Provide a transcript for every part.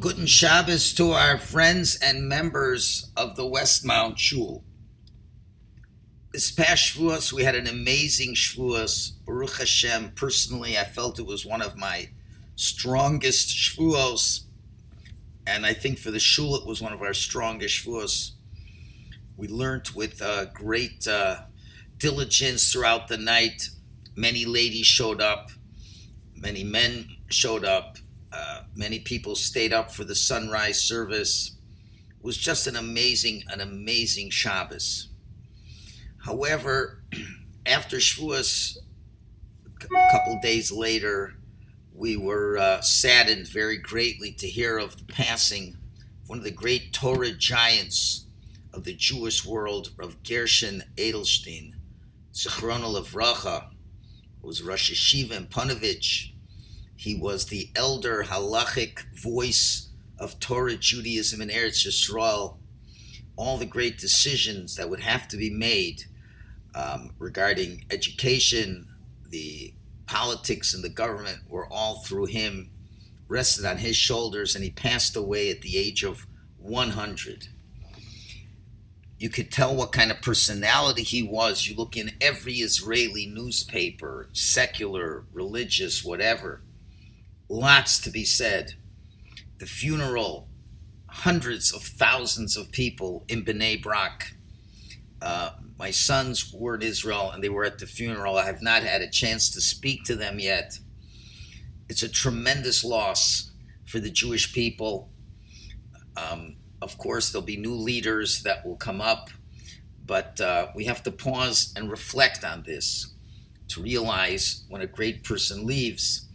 Guten Shabbos to our friends and members of the Westmount Shul. This past Shavuos, we had an amazing Shavuos. Baruch Hashem, personally, I felt it was one of my strongest Shavuos. And I think for the Shul, it was one of our strongest Shavuos. We learned with uh, great uh, diligence throughout the night. Many ladies showed up, many men showed up uh, many people stayed up for the sunrise service. It was just an amazing, an amazing Shabbos. However, after Shavuos, a couple days later, we were uh, saddened very greatly to hear of the passing of one of the great Torah giants of the Jewish world, of Gershon Edelstein, Zichron Levracha, who was Rosh Yeshiva in Ponevezh, he was the elder halachic voice of Torah Judaism in Eretz Yisrael. All the great decisions that would have to be made um, regarding education, the politics, and the government were all through him, rested on his shoulders, and he passed away at the age of 100 you could tell what kind of personality he was. You look in every Israeli newspaper, secular, religious, whatever lots to be said. The funeral, hundreds of thousands of people in Bnei Brak. Uh, my sons were in Israel and they were at the funeral. I have not had a chance to speak to them yet. It's a tremendous loss for the Jewish people. Um, of course, there'll be new leaders that will come up, but uh, we have to pause and reflect on this to realize when a great person leaves,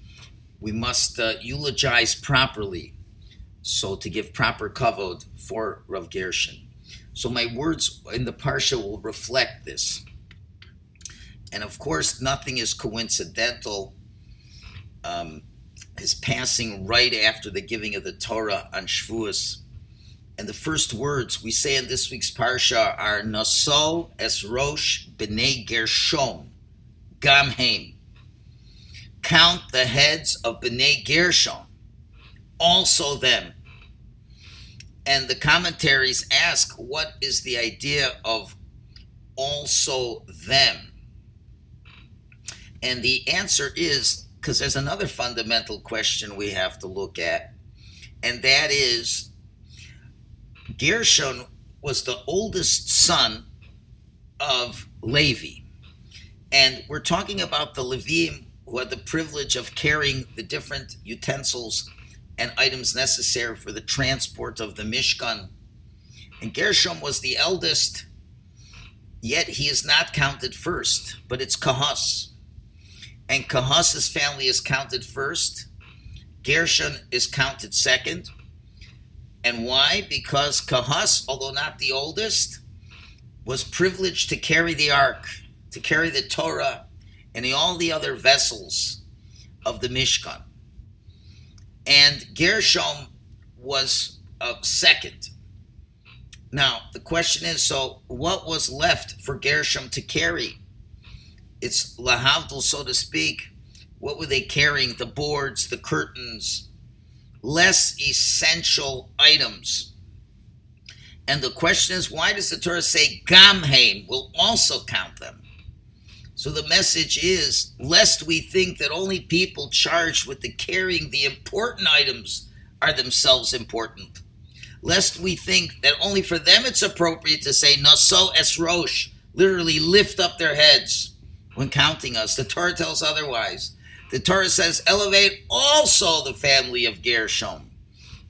we must uh, eulogize properly, so to give proper kavod for Rav Gershon. So my words in the parsha will reflect this. And of course, nothing is coincidental. Um, his passing right after the giving of the Torah on Shavuos. And the first words we say in this week's parsha are Naso es Rosh b'nei Gershon, Gamheim count the heads of B'nai Gershon, also them. And the commentaries ask, what is the idea of also them? And the answer is because there's another fundamental question we have to look at, and that is Gershon was the oldest son of Levi. And we're talking about the Levim who had the privilege of carrying the different utensils and items necessary for the transport of the Mishkan. And Gershom was the eldest, yet he is not counted first, but it's Kahas. And Kahas's family is counted first. Gershon is counted second. And why? Because Kahas, although not the oldest, was privileged to carry the ark, to carry the Torah, and all the other vessels of the Mishkan. And Gershom was a second. Now, the question is so what was left for Gershom to carry? It's Lahavdil, so to speak. What were they carrying? The boards, the curtains, less essential items. And the question is, why does the Torah say Gamheim will also count them? So the message is lest we think that only people charged with the carrying the important items are themselves important. Lest we think that only for them it's appropriate to say Naso es Rosh, literally lift up their heads when counting us. The Torah tells otherwise. The Torah says, elevate also the family of Gershom.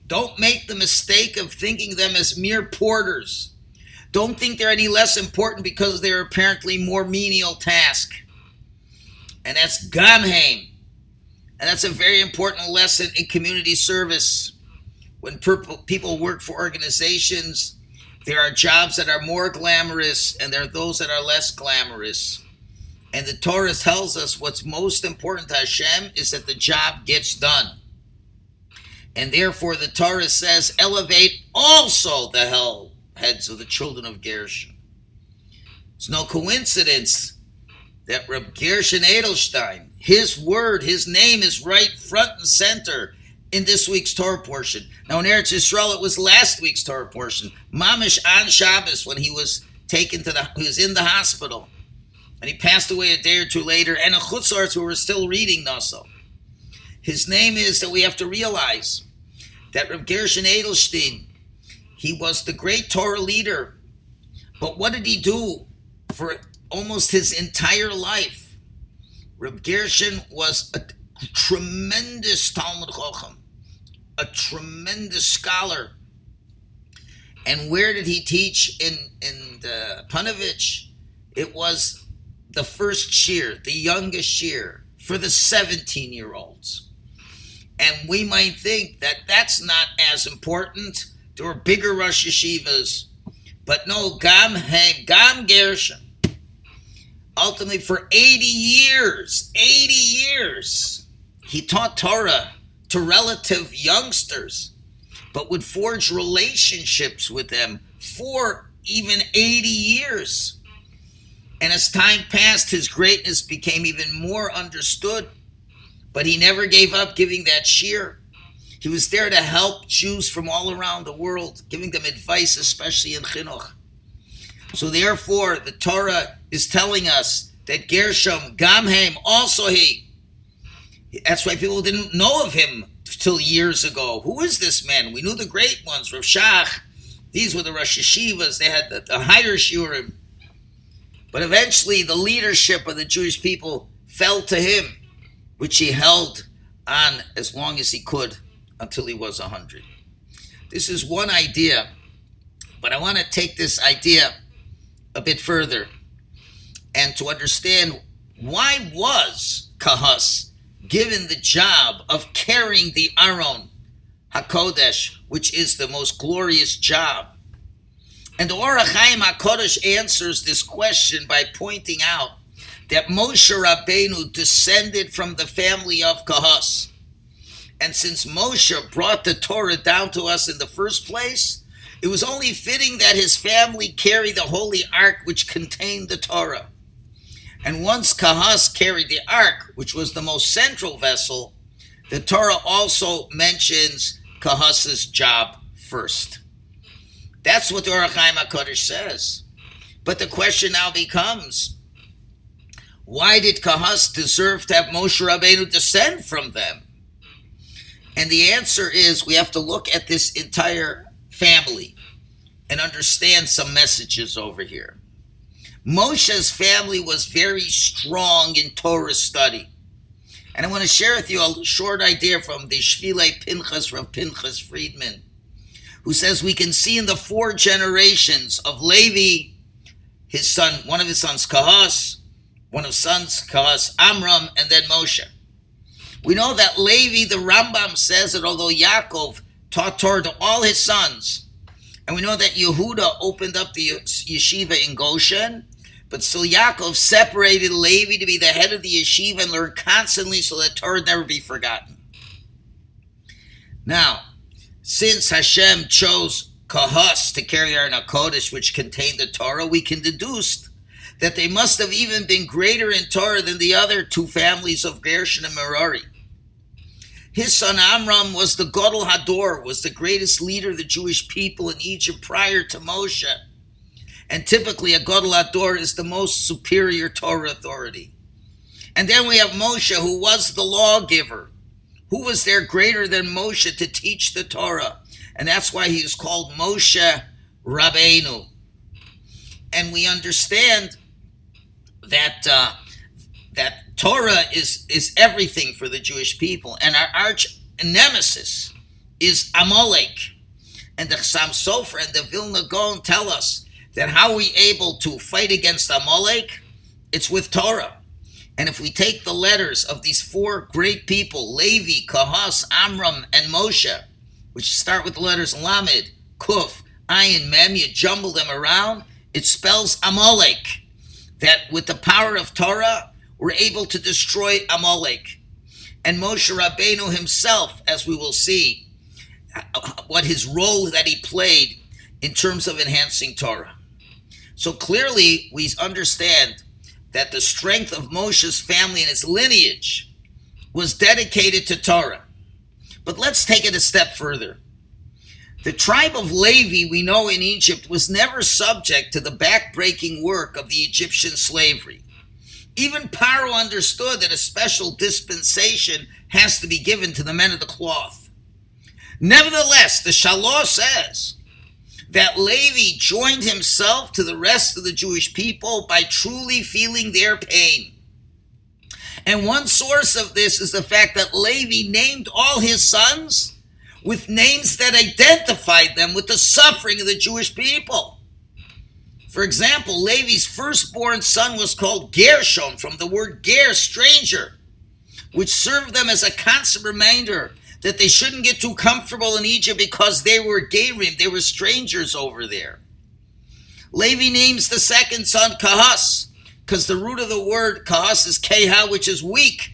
Don't make the mistake of thinking them as mere porters don't think they're any less important because they're apparently more menial task. And that's Gamheim. And that's a very important lesson in community service. When people work for organizations, there are jobs that are more glamorous and there are those that are less glamorous. And the Torah tells us what's most important to Hashem is that the job gets done. And therefore, the Torah says, elevate also the hell heads of the children of Gershon. It's no coincidence that Reb Gershon Edelstein, his word, his name is right front and center in this week's Torah portion. Now in Eretz Yisrael, it was last week's Torah portion. Mamish on Shabbos when he was taken to the, he was in the hospital, and he passed away a day or two later. And a chutzars who were still reading Naso. His name is that we have to realize that Rav Gershon Edelstein, he was the great Torah leader, but what did he do for almost his entire life? Rav Gershon was a tremendous Talmud Chacham, a tremendous scholar. And where did he teach in in the Panovich? It was the first year, the youngest year for the 17 year olds. And we might think that that's not as important. There were bigger Rosh Yeshivas. But no, Gam Gam Gershon, ultimately for 80 years, 80 years, he taught Torah to relative youngsters, but would forge relationships with them for even 80 years. And as time passed, his greatness became even more understood. But he never gave up giving that shiur. He was there to help Jews from all around the world, giving them advice, especially in chinuch. So therefore, the Torah is telling us that Gershom, Gamhem, also he, that's why people didn't know of him till years ago. Who is this man? We knew the great ones, Rav Shach. These were the Rosh. They had the, the higher shiurim. But eventually, the leadership of the Jewish people fell to him, which he held on as long as he could until he was 100. This is one idea, but I want to take this idea a bit further and to understand why was Kahas given the job of carrying the Aron HaKodesh, which is the most glorious job. And the Or HaChaim HaKodesh answers this question by pointing out that Moshe Rabbeinu descended from the family of Kahas. And since Moshe brought the Torah down to us in the first place, it was only fitting that his family carry the holy ark which contained the Torah. And once Kahas carried the ark, which was the most central vessel, the Torah also mentions Kahas's job first. That's what the Or HaChaim HaKadosh says. But the question now becomes, why did Kahas deserve to have Moshe Rabbeinu descend from them? And the answer is we have to look at this entire family and understand some messages over here. Moshe's family was very strong in Torah study. And I want to share with you a short idea from the Shvile Pinchas Rav Pinchas Friedman, who says we can see in the four generations of Levi, his son, one of his sons, Kahas, one of his sons, Kahas, Amram, and then Moshe. We know that Levi, the Rambam says that although Yaakov taught Torah to all his sons, and we know that Yehuda opened up the yeshiva in Goshen, but still, Yaakov separated Levi to be the head of the yeshiva and learn constantly so that Torah never be forgotten. Now, since Hashem chose Kahas to carry Aron HaKodesh, which contained the Torah, we can deduce that they must have even been greater in Torah than the other two families of Gershon and Merari. His son Amram was the Gadol Hador, was the greatest leader of the Jewish people in Egypt prior to Moshe. And typically, a Gadol Hador is the most superior Torah authority. And then we have Moshe, who was the lawgiver. Who was there greater than Moshe to teach the Torah? And that's why he is called Moshe Rabbeinu. And we understand that uh, that Torah is is everything for the Jewish people, and our arch nemesis is Amalek. And the Chassam Sofer and the Vilna Gaon tell us that how we able to fight against Amalek? It's with Torah. And if we take the letters of these four great people, Levi, Kahas, Amram, and Moshe, which start with the letters Lamed, Kuf, Ayin, Mem, you jumble them around, it spells Amalek. That with the power of Torah, we're able to destroy Amalek. And Moshe Rabbeinu himself, as we will see, what his role that he played in terms of enhancing Torah. So clearly, we understand that the strength of Moshe's family and its lineage was dedicated to Torah. But let's take it a step further. The tribe of Levi, we know in Egypt, was never subject to the backbreaking work of the Egyptian slavery. Even Paro understood that a special dispensation has to be given to the men of the cloth. Nevertheless, the Shalah says that Levi joined himself to the rest of the Jewish people by truly feeling their pain. And one source of this is the fact that Levi named all his sons with names that identified them with the suffering of the Jewish people. For example, Levi's firstborn son was called Gershon from the word ger, stranger, which served them as a constant reminder that they shouldn't get too comfortable in Egypt because they were Gerim, they were strangers over there. Levi names the second son Kahas, because the root of the word Kahas is Keha, which is weak,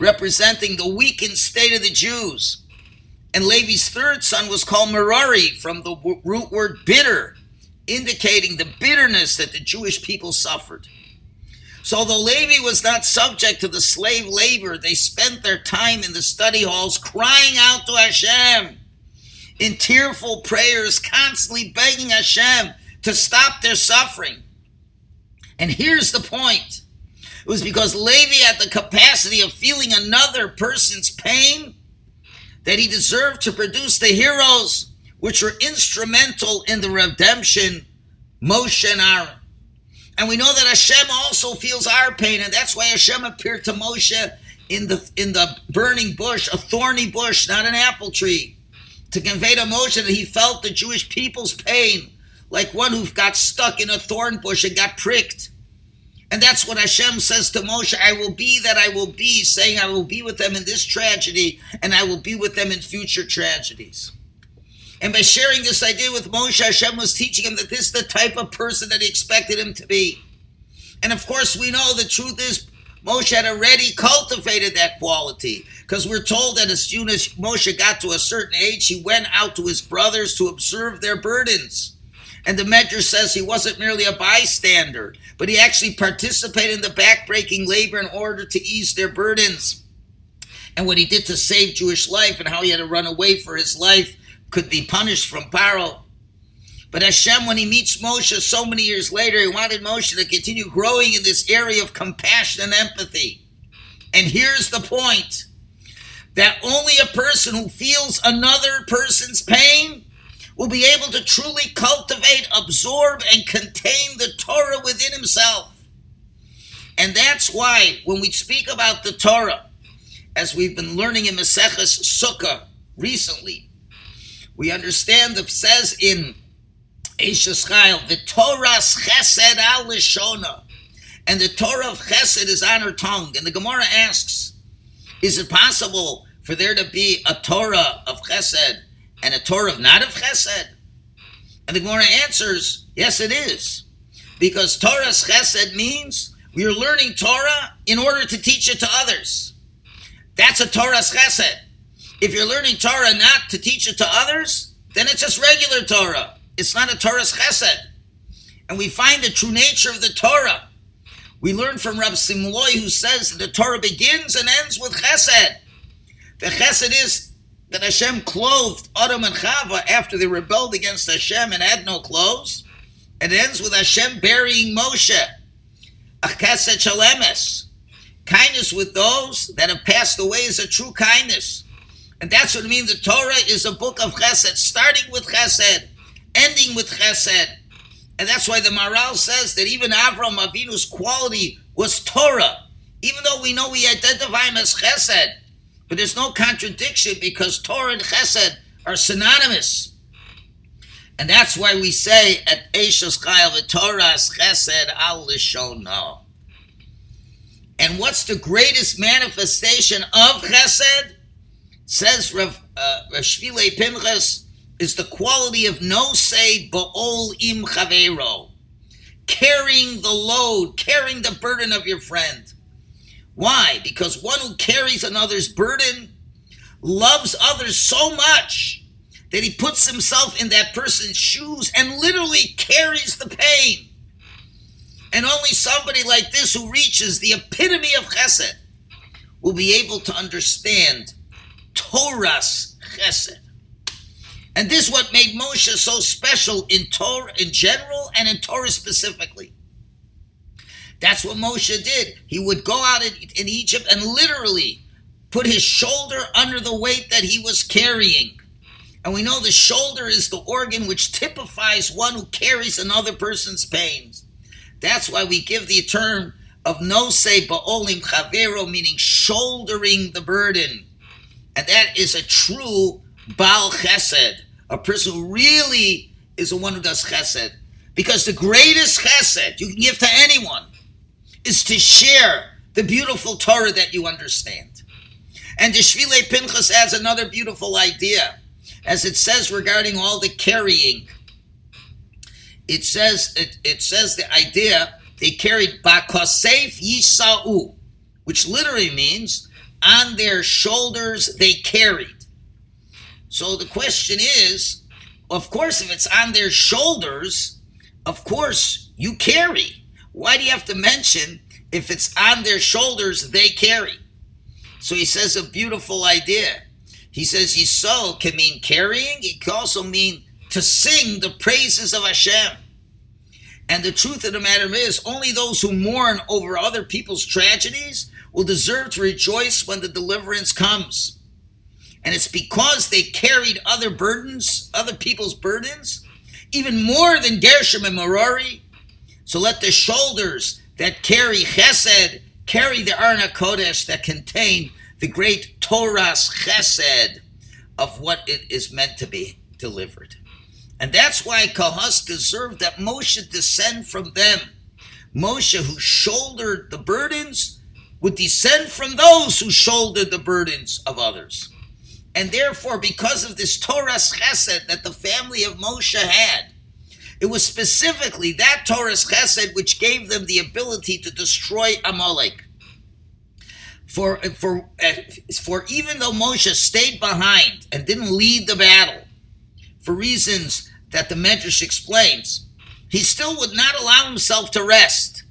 representing the weakened state of the Jews. And Levi's third son was called Merari from the root word bitter, indicating the bitterness that the Jewish people suffered. So, although Levi was not subject to the slave labor, they spent their time in the study halls crying out to Hashem in tearful prayers, constantly begging Hashem to stop their suffering. And here's the point it was because Levi had the capacity of feeling another person's pain that he deserved to produce the heroes which were instrumental in the redemption, Moshe and Aaron. And we know that Hashem also feels our pain, and that's why Hashem appeared to Moshe in the in the burning bush, a thorny bush, not an apple tree, to convey to Moshe that he felt the Jewish people's pain, like one who got stuck in a thorn bush and got pricked. And that's what Hashem says to Moshe, I will be that I will be, saying I will be with them in this tragedy, and I will be with them in future tragedies. And by sharing this idea with Moshe, Hashem was teaching him that this is the type of person that he expected him to be. And of course, we know the truth is Moshe had already cultivated that quality because we're told that as soon as Moshe got to a certain age, he went out to his brothers to observe their burdens. And the Medrash says he wasn't merely a bystander, but he actually participated in the backbreaking labor in order to ease their burdens. And what he did to save Jewish life and how he had to run away for his life could be punished from Paro. But Hashem, when he meets Moshe so many years later, he wanted Moshe to continue growing in this area of compassion and empathy. And here's the point that only a person who feels another person's pain will be able to truly cultivate, absorb, and contain the Torah within himself. And that's why when we speak about the Torah, as we've been learning in Maseches Sukkah recently, we understand that says in Eishes Chayil, the Toras chesed al lishona, and the Torah of chesed is on her tongue. And the Gemara asks, is it possible for there to be a Torah of chesed and a Torah of not of chesed? And the Gemara answers, yes, it is. Because Toras chesed means we are learning Torah in order to teach it to others. That's a Toras chesed. If you're learning Torah not to teach it to others, then it's just regular Torah. It's not a Toras chesed. And we find the true nature of the Torah. We learn from Rab Simlai who says that the Torah begins and ends with chesed. The chesed is that Hashem clothed Adam and Chava after they rebelled against Hashem and had no clothes. It ends with Hashem burying Moshe. Achesed shalemes. Kindness with those that have passed away is a true kindness. And that's what it means. The Torah is a book of chesed, starting with chesed, ending with chesed. And that's why the Maharal says that even Avram Avinu's quality was Torah. Even though we know we identify him as chesed, but there's no contradiction because Torah and Chesed are synonymous. And that's why we say at Eishos Chayil Toras Chesed al Lishono. And what's the greatest manifestation of Chesed? Says Rav, uh, Shvile Pinchas, is the quality of no say ba'ol im chavero. Carrying the load, carrying the burden of your friend. Why? Because one who carries another's burden loves others so much that he puts himself in that person's shoes and literally carries the pain. And only somebody like this who reaches the epitome of chesed will be able to understand Toras chesed. And this is what made Moshe so special in Torah in general and in Torah specifically. That's what Moshe did. He would go out in, in Egypt and literally put his shoulder under the weight that he was carrying. And we know the shoulder is the organ which typifies one who carries another person's pains. That's why we give the term of nose ba'olim chavero, meaning shouldering the burden. And that is a true Baal Chesed, a person who really is the one who does Chesed. Because the greatest Chesed you can give to anyone is to share the beautiful Torah that you understand. And the Shvile Pinchas adds another beautiful idea, as it says regarding all the carrying. It says it, it says the idea they carried bakosef yisau, which literally means on their shoulders they carried. So the question is, of course, if it's on their shoulders, of course you carry. Why do you have to mention if it's on their shoulders they carry? So he says a beautiful idea. He says Yisrael can mean carrying, it can also mean to sing the praises of Hashem. And the truth of the matter is, only those who mourn over other people's tragedies will deserve to rejoice when the deliverance comes. And it's because they carried other burdens, other people's burdens, even more than Gershom and Merari. So let the shoulders that carry chesed carry the Aron HaKodesh that contain the great Toras chesed of what it is meant to be delivered. And that's why Kahas deserved that Moshe descend from them. Moshe, who shouldered the burdens, would descend from those who shouldered the burdens of others. And therefore, because of this Toras chesed that the family of Moshe had, it was specifically that Toras chesed which gave them the ability to destroy Amalek. For, for, eh, for even though Moshe stayed behind and didn't lead the battle, for reasons that the Medrash explains, he still would not allow himself to rest.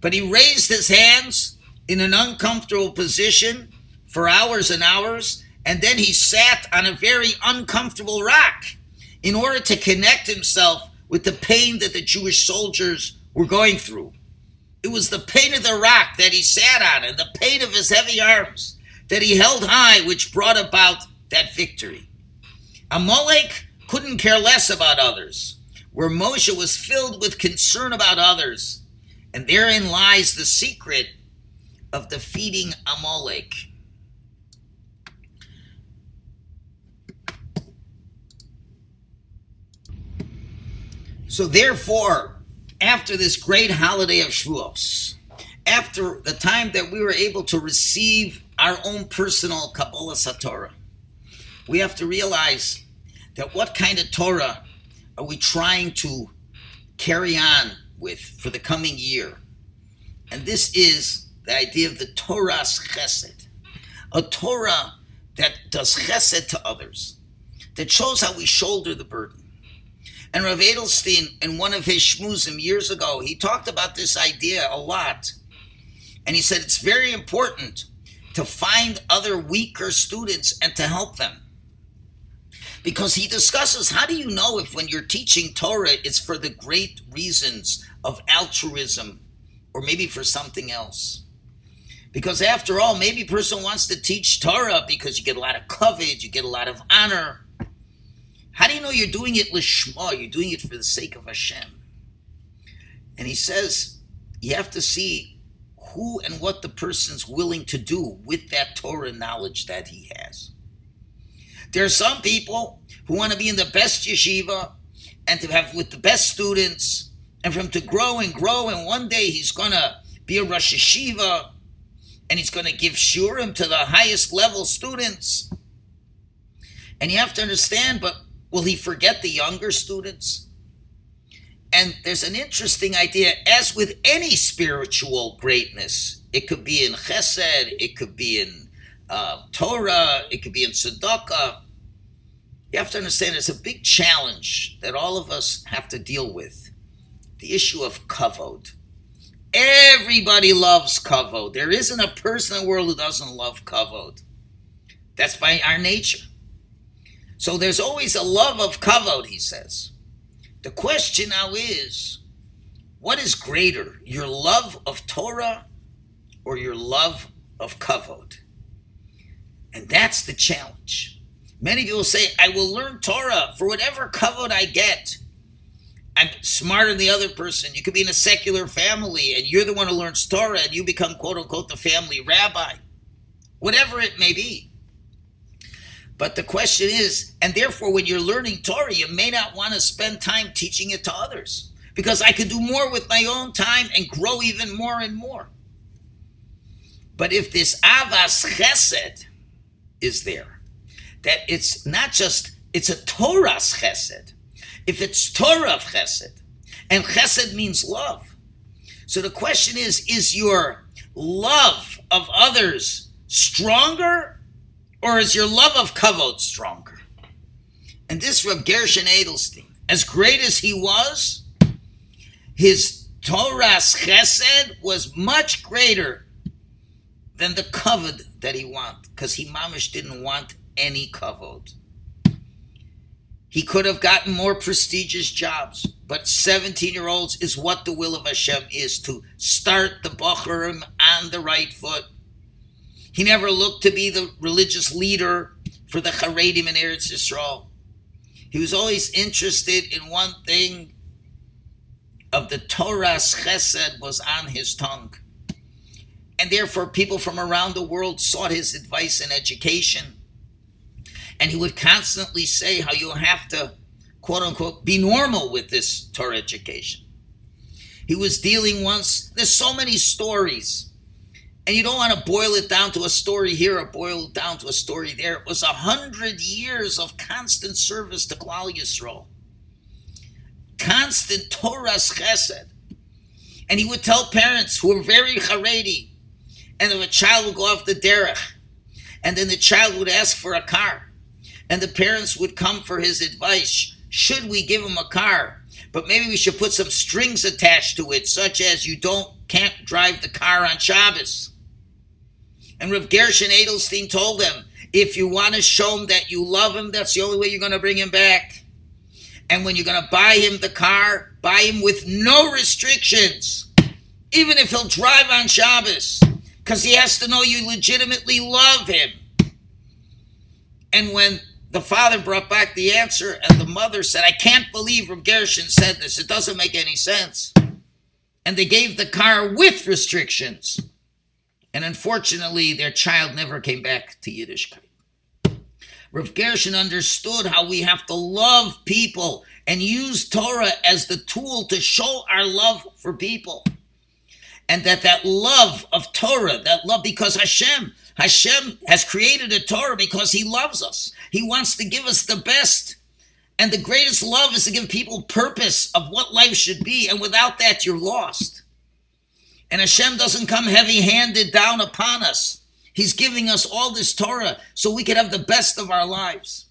But he raised his hands in an uncomfortable position for hours and hours, and then he sat on a very uncomfortable rock in order to connect himself with the pain that the Jewish soldiers were going through. It was the pain of the rock that he sat on and the pain of his heavy arms that he held high, which brought about that victory. Amalek couldn't care less about others, where Moshe was filled with concern about others. And therein lies the secret of defeating Amalek. So, therefore, after this great holiday of Shavuos, after the time that we were able to receive our own personal Kabbalas HaTorah, we have to realize that what kind of Torah are we trying to carry on with for the coming year? And this is the idea of the Toras chesed, a Torah that does chesed to others, that shows how we shoulder the burden. And Rav Edelstein, in one of his shmuzim years ago, he talked about this idea a lot. And he said it's very important to find other weaker students and to help them. Because he discusses how do you know if when you're teaching Torah, it's for the great reasons of altruism or maybe for something else? Because after all, maybe a person wants to teach Torah because you get a lot of kavod, you get a lot of honor. How do you know you're doing it lishma? You're doing it for the sake of Hashem. And he says you have to see who and what the person's willing to do with that Torah knowledge that he has. There are some people who want to be in the best yeshiva and to have with the best students and for him to grow and grow and one day he's going to be a Rosh Yeshiva and he's going to give shiurim to the highest level students. And you have to understand, but Will he forget the younger students? And there's an interesting idea, as with any spiritual greatness, it could be in chesed, it could be in uh, Torah, it could be in tzedakah. You have to understand it's a big challenge that all of us have to deal with the issue of kavod. Everybody loves kavod. There isn't a person in the world who doesn't love kavod. That's by our nature. So there's always a love of kavod, he says. The question now is, what is greater, your love of Torah or your love of kavod? And that's the challenge. Many people say, I will learn Torah for whatever kavod I get. I'm smarter than the other person. You could be in a secular family and you're the one who learns Torah and you become quote unquote the family rabbi. Whatever it may be. But the question is, and therefore, when you're learning Torah, you may not want to spend time teaching it to others because I could do more with my own time and grow even more and more. But if this avas chesed is there, that it's not just, it's a Toras chesed. If it's Torah of chesed, and chesed means love. So the question is, is your love of others stronger or is your love of kavod stronger? And this Reb Gershon Edelstein, as great as he was, his Toras chesed was much greater than the kavod that he want, because he mamish didn't want any kavod. He could have gotten more prestigious jobs, but 17 year olds is what the will of Hashem is to start the Bachurim on the right foot he never looked to be the religious leader for the Haredim in Eretz Yisrael. He was always interested in one thing of the Toras chesed was on his tongue. And therefore, people from around the world sought his advice and education. And he would constantly say how you have to, quote unquote, be normal with this Torah education. He was dealing once, there's so many stories and you don't want to boil it down to a story here or boil it down to a story there. It was a hundred years of constant service to Klal Yisrael. Constant Toras chesed. And he would tell parents who were very Haredi, and if a child would go off the derech, and then the child would ask for a car, and the parents would come for his advice. Should we give him a car? But maybe we should put some strings attached to it, such as you don't can't drive the car on Shabbos. And Rav Gershon Edelstein told them, if you want to show him that you love him, that's the only way you're going to bring him back. And when you're going to buy him the car, buy him with no restrictions, even if he'll drive on Shabbos, because he has to know you legitimately love him. And when the father brought back the answer, and the mother said, I can't believe Rav Gershon said this, it doesn't make any sense. And they gave the car with restrictions. And unfortunately, their child never came back to Yiddishkeit. Rav Gershon understood how we have to love people and use Torah as the tool to show our love for people. And that that love of Torah, that love because Hashem, Hashem has created a Torah because he loves us. He wants to give us the best. And the greatest love is to give people purpose of what life should be. And without that, you're lost. And Hashem doesn't come heavy handed down upon us. He's giving us all this Torah so we can have the best of our lives.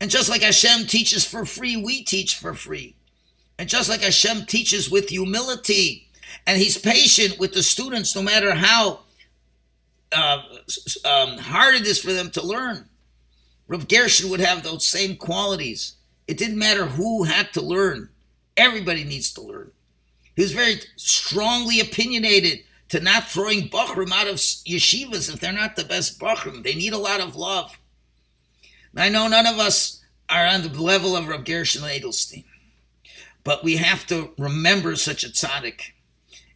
And just like Hashem teaches for free, we teach for free. And just like Hashem teaches with humility, and He's patient with the students no matter how uh, um, hard it is for them to learn. Rav Gershon would have those same qualities. It didn't matter who had to learn, everybody needs to learn. He was very strongly opinionated to not throwing Bachrim out of yeshivas if they're not the best Bachrim. They need a lot of love. I know none of us are on the level of Rav Gershon Edelstein, but we have to remember such a tzaddik.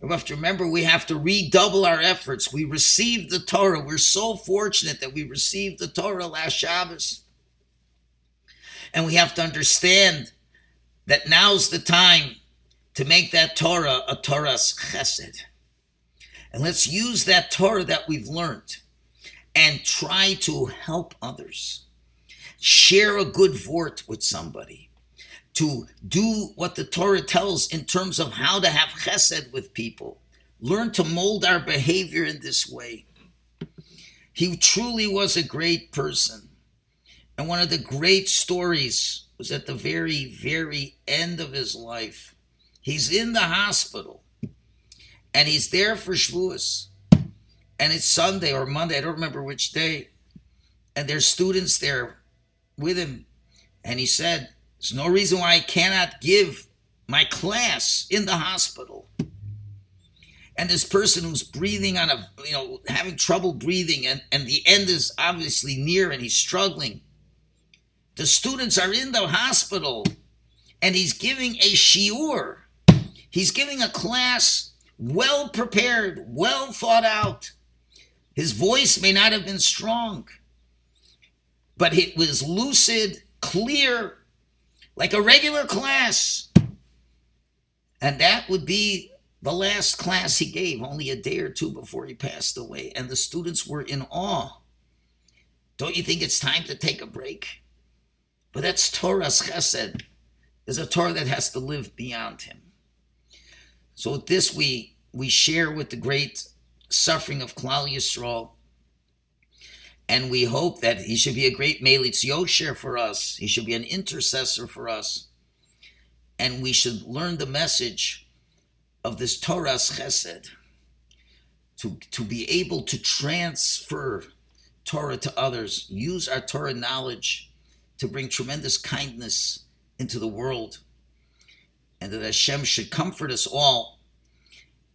We have to remember we have to redouble our efforts. We received the Torah. We're so fortunate that we received the Torah last Shabbos. And we have to understand that now's the time to make that Torah a Toras chesed. And let's use that Torah that we've learned and try to help others. Share a good vort with somebody. To do what the Torah tells in terms of how to have chesed with people. Learn to mold our behavior in this way. He truly was a great person. And one of the great stories was at the very, very end of his life He's in the hospital and he's there for Shavuos. And it's Sunday or Monday, I don't remember which day. and there's students there with him. And he said, There's no reason why I cannot give my class in the hospital. And this person who's breathing on a, you know, having trouble breathing, and, and the end is obviously near and he's struggling. The students are in the hospital and he's giving a shiur. He's giving a class well prepared, well thought out. His voice may not have been strong, but it was lucid, clear, like a regular class. And that would be the last class he gave, only a day or two before he passed away. And the students were in awe. Don't you think it's time to take a break? But that's Toras chesed. There's a Torah that has to live beyond him. So this, we we share with the great suffering of Klal Yisrael, and we hope that he should be a great Melitz Yosher for us. He should be an intercessor for us, and we should learn the message of this Toras Chesed to to be able to transfer Torah to others, use our Torah knowledge to bring tremendous kindness into the world, and that Hashem should comfort us all.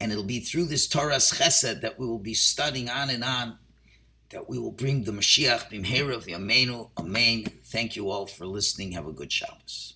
And it'll be through this Toras chesed that we will be studying on and on, that we will bring the Mashiach b'mhera v'yameinu. Amen. Thank you all for listening. Have a good Shabbos.